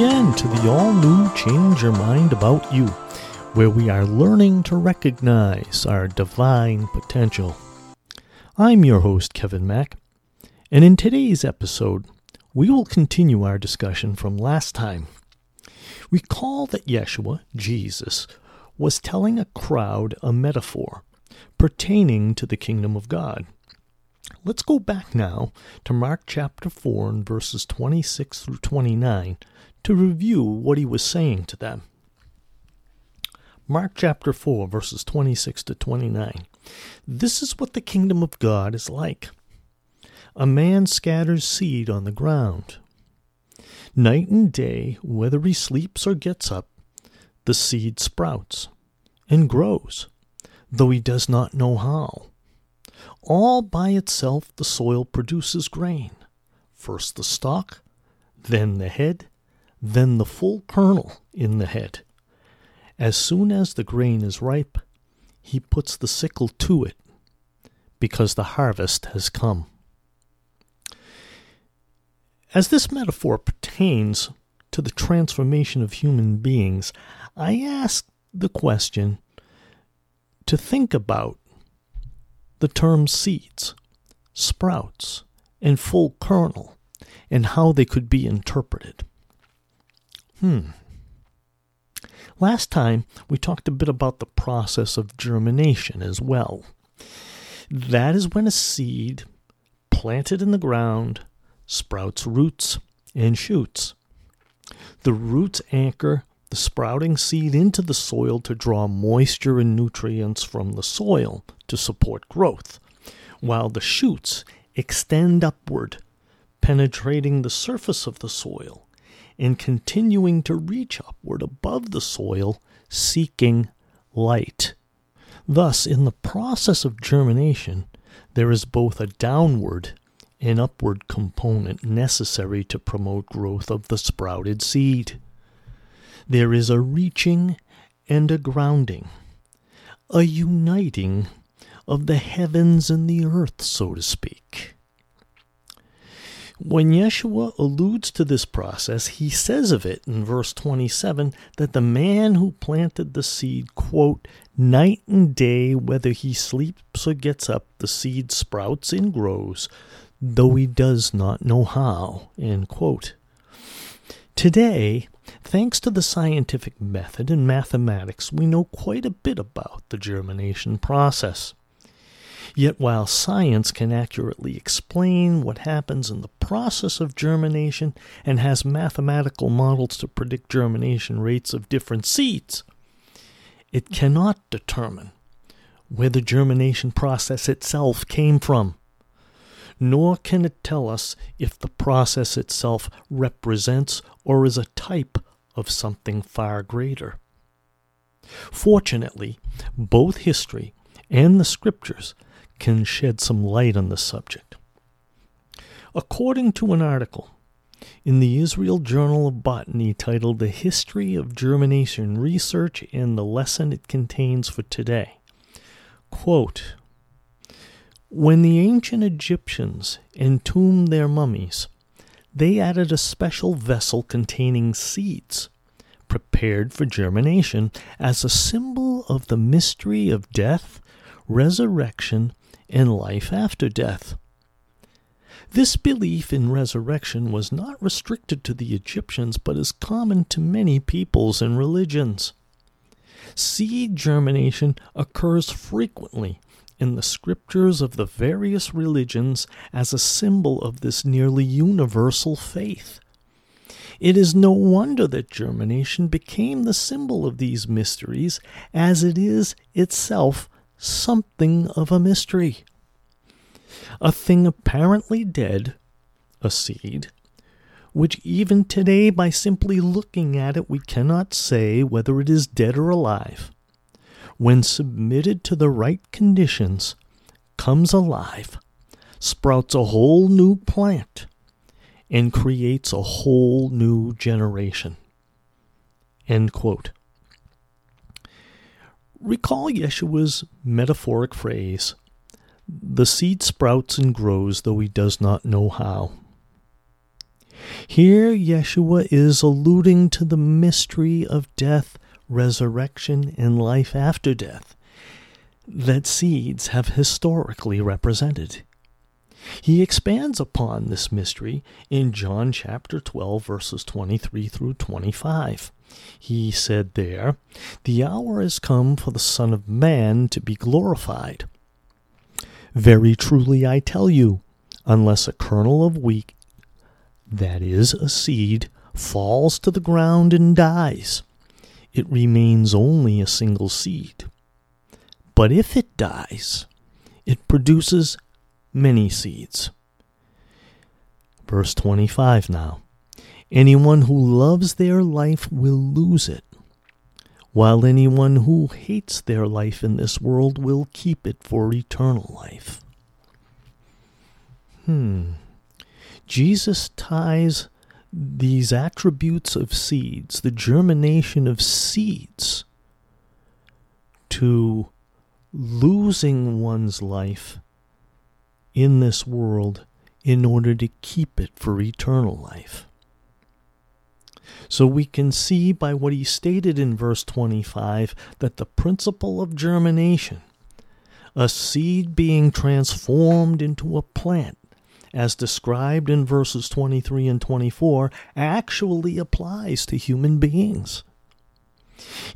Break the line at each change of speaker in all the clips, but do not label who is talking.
again to the all new Change Your Mind About You, where we are learning to recognize our divine potential. I'm your host, Kevin Mack, and in today's episode, we will continue our discussion from last time. Recall that Yeshua, Jesus, was telling a crowd a metaphor pertaining to the kingdom of God. Let's go back now to Mark chapter 4 and verses 26 through 29 to review what he was saying to them. Mark chapter 4, verses 26 to 29. This is what the kingdom of God is like. A man scatters seed on the ground. Night and day, whether he sleeps or gets up, the seed sprouts and grows, though he does not know how. All by itself the soil produces grain, first the stalk, then the head, then the full kernel in the head. As soon as the grain is ripe, he puts the sickle to it, because the harvest has come. As this metaphor pertains to the transformation of human beings, I ask the question to think about the terms seeds, sprouts, and full kernel, and how they could be interpreted. Hmm. Last time we talked a bit about the process of germination as well. That is when a seed planted in the ground sprouts roots and shoots. The roots anchor the sprouting seed into the soil to draw moisture and nutrients from the soil to support growth, while the shoots extend upward, penetrating the surface of the soil and continuing to reach upward above the soil, seeking light. Thus, in the process of germination, there is both a downward and upward component necessary to promote growth of the sprouted seed. There is a reaching and a grounding, a uniting of the heavens and the earth, so to speak. When Yeshua alludes to this process, he says of it in verse 27 that the man who planted the seed, quote, night and day, whether he sleeps or gets up, the seed sprouts and grows, though he does not know how, end quote. Today, thanks to the scientific method and mathematics, we know quite a bit about the germination process. Yet, while science can accurately explain what happens in the process of germination and has mathematical models to predict germination rates of different seeds, it cannot determine where the germination process itself came from. Nor can it tell us if the process itself represents or is a type of something far greater. Fortunately, both history and the scriptures can shed some light on the subject. According to an article in the Israel Journal of Botany titled The History of Germination Research and the Lesson It Contains for Today, quote, when the ancient Egyptians entombed their mummies, they added a special vessel containing seeds prepared for germination as a symbol of the mystery of death, resurrection, and life after death. This belief in resurrection was not restricted to the Egyptians, but is common to many peoples and religions. Seed germination occurs frequently in the scriptures of the various religions as a symbol of this nearly universal faith. It is no wonder that germination became the symbol of these mysteries, as it is itself something of a mystery. A thing apparently dead, a seed, which even today, by simply looking at it, we cannot say whether it is dead or alive, when submitted to the right conditions, comes alive, sprouts a whole new plant, and creates a whole new generation. End quote. Recall Yeshua's metaphoric phrase the seed sprouts and grows, though he does not know how. Here, Yeshua is alluding to the mystery of death, resurrection, and life after death that seeds have historically represented. He expands upon this mystery in John chapter 12, verses 23 through 25. He said there, The hour has come for the Son of Man to be glorified. Very truly I tell you, unless a kernel of wheat, that is, a seed, falls to the ground and dies, it remains only a single seed. But if it dies, it produces many seeds. Verse 25 now. Anyone who loves their life will lose it, while anyone who hates their life in this world will keep it for eternal life. Hmm. Jesus ties these attributes of seeds, the germination of seeds, to losing one's life in this world in order to keep it for eternal life. So we can see by what he stated in verse 25 that the principle of germination, a seed being transformed into a plant, as described in verses 23 and 24, actually applies to human beings.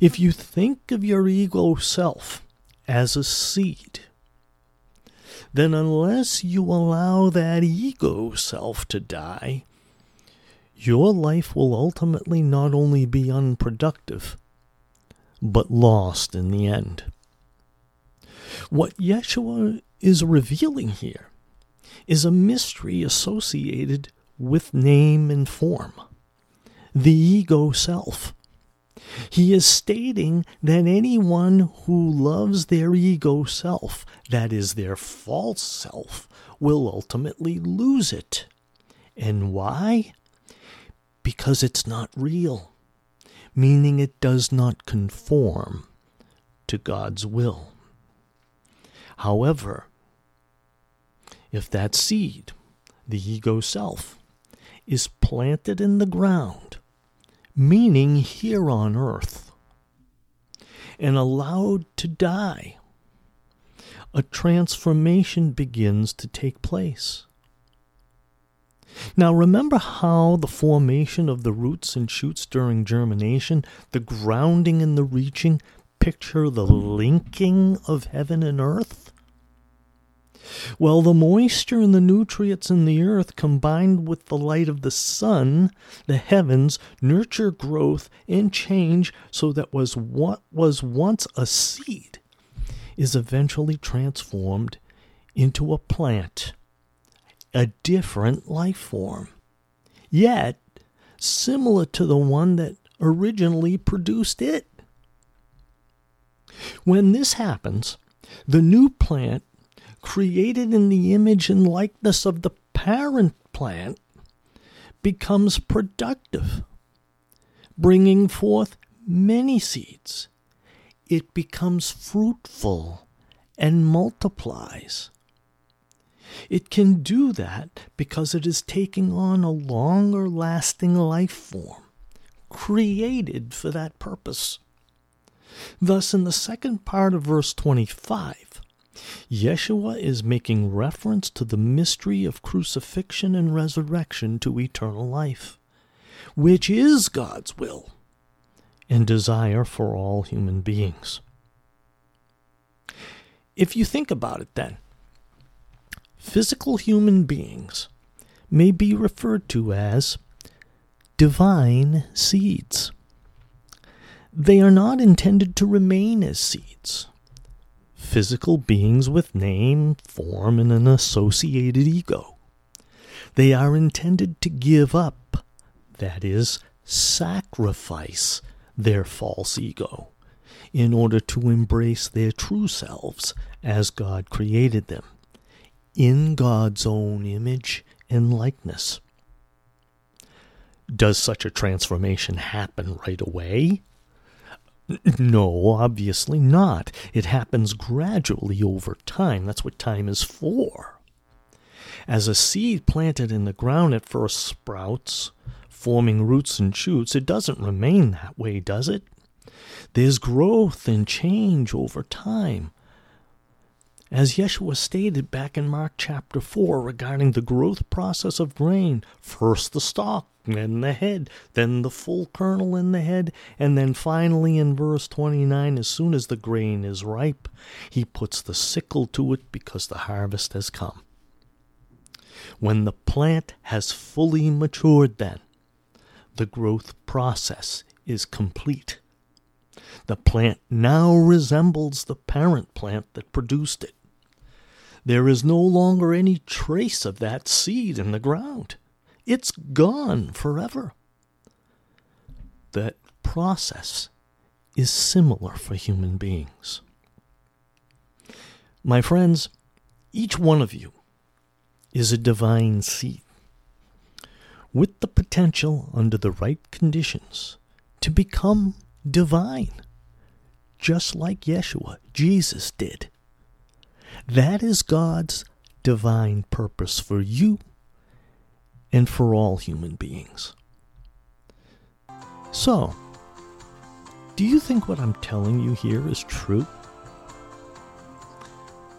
If you think of your ego self as a seed, then unless you allow that ego self to die, your life will ultimately not only be unproductive, but lost in the end. What Yeshua is revealing here is a mystery associated with name and form the ego self. He is stating that anyone who loves their ego self, that is, their false self, will ultimately lose it. And why? Because it's not real, meaning it does not conform to God's will. However, if that seed, the ego self, is planted in the ground, meaning here on earth, and allowed to die, a transformation begins to take place. Now, remember how the formation of the roots and shoots during germination, the grounding and the reaching, picture the linking of heaven and earth? Well, the moisture and the nutrients in the earth combined with the light of the sun, the heavens, nurture growth and change so that was what was once a seed is eventually transformed into a plant, a different life form, yet similar to the one that originally produced it. When this happens, the new plant created in the image and likeness of the parent plant, becomes productive, bringing forth many seeds. It becomes fruitful and multiplies. It can do that because it is taking on a longer lasting life form, created for that purpose. Thus, in the second part of verse 25, Yeshua is making reference to the mystery of crucifixion and resurrection to eternal life, which is God's will and desire for all human beings. If you think about it, then, physical human beings may be referred to as divine seeds. They are not intended to remain as seeds physical beings with name, form, and an associated ego. They are intended to give up, that is, sacrifice their false ego, in order to embrace their true selves as God created them, in God's own image and likeness. Does such a transformation happen right away? No, obviously not. It happens gradually over time. That's what time is for. As a seed planted in the ground at first sprouts, forming roots and shoots, it doesn't remain that way, does it? There's growth and change over time. As Yeshua stated back in Mark chapter 4 regarding the growth process of grain, first the stalk, then the head, then the full kernel in the head, and then finally in verse 29, as soon as the grain is ripe, he puts the sickle to it because the harvest has come. When the plant has fully matured, then, the growth process is complete. The plant now resembles the parent plant that produced it. There is no longer any trace of that seed in the ground. It's gone forever. That process is similar for human beings. My friends, each one of you is a divine seed with the potential, under the right conditions, to become divine, just like Yeshua, Jesus, did. That is God's divine purpose for you and for all human beings. So, do you think what I'm telling you here is true?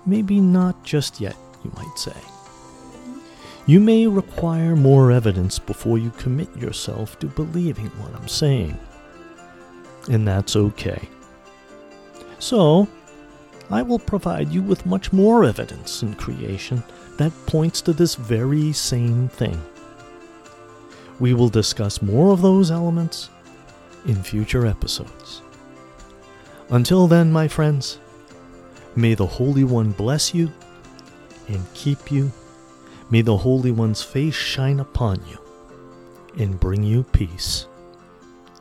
Maybe not just yet, you might say. You may require more evidence before you commit yourself to believing what I'm saying. And that's okay. So, I will provide you with much more evidence in creation that points to this very same thing. We will discuss more of those elements in future episodes. Until then, my friends, may the Holy One bless you and keep you May the Holy One's face shine upon you and bring you peace.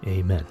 Amen.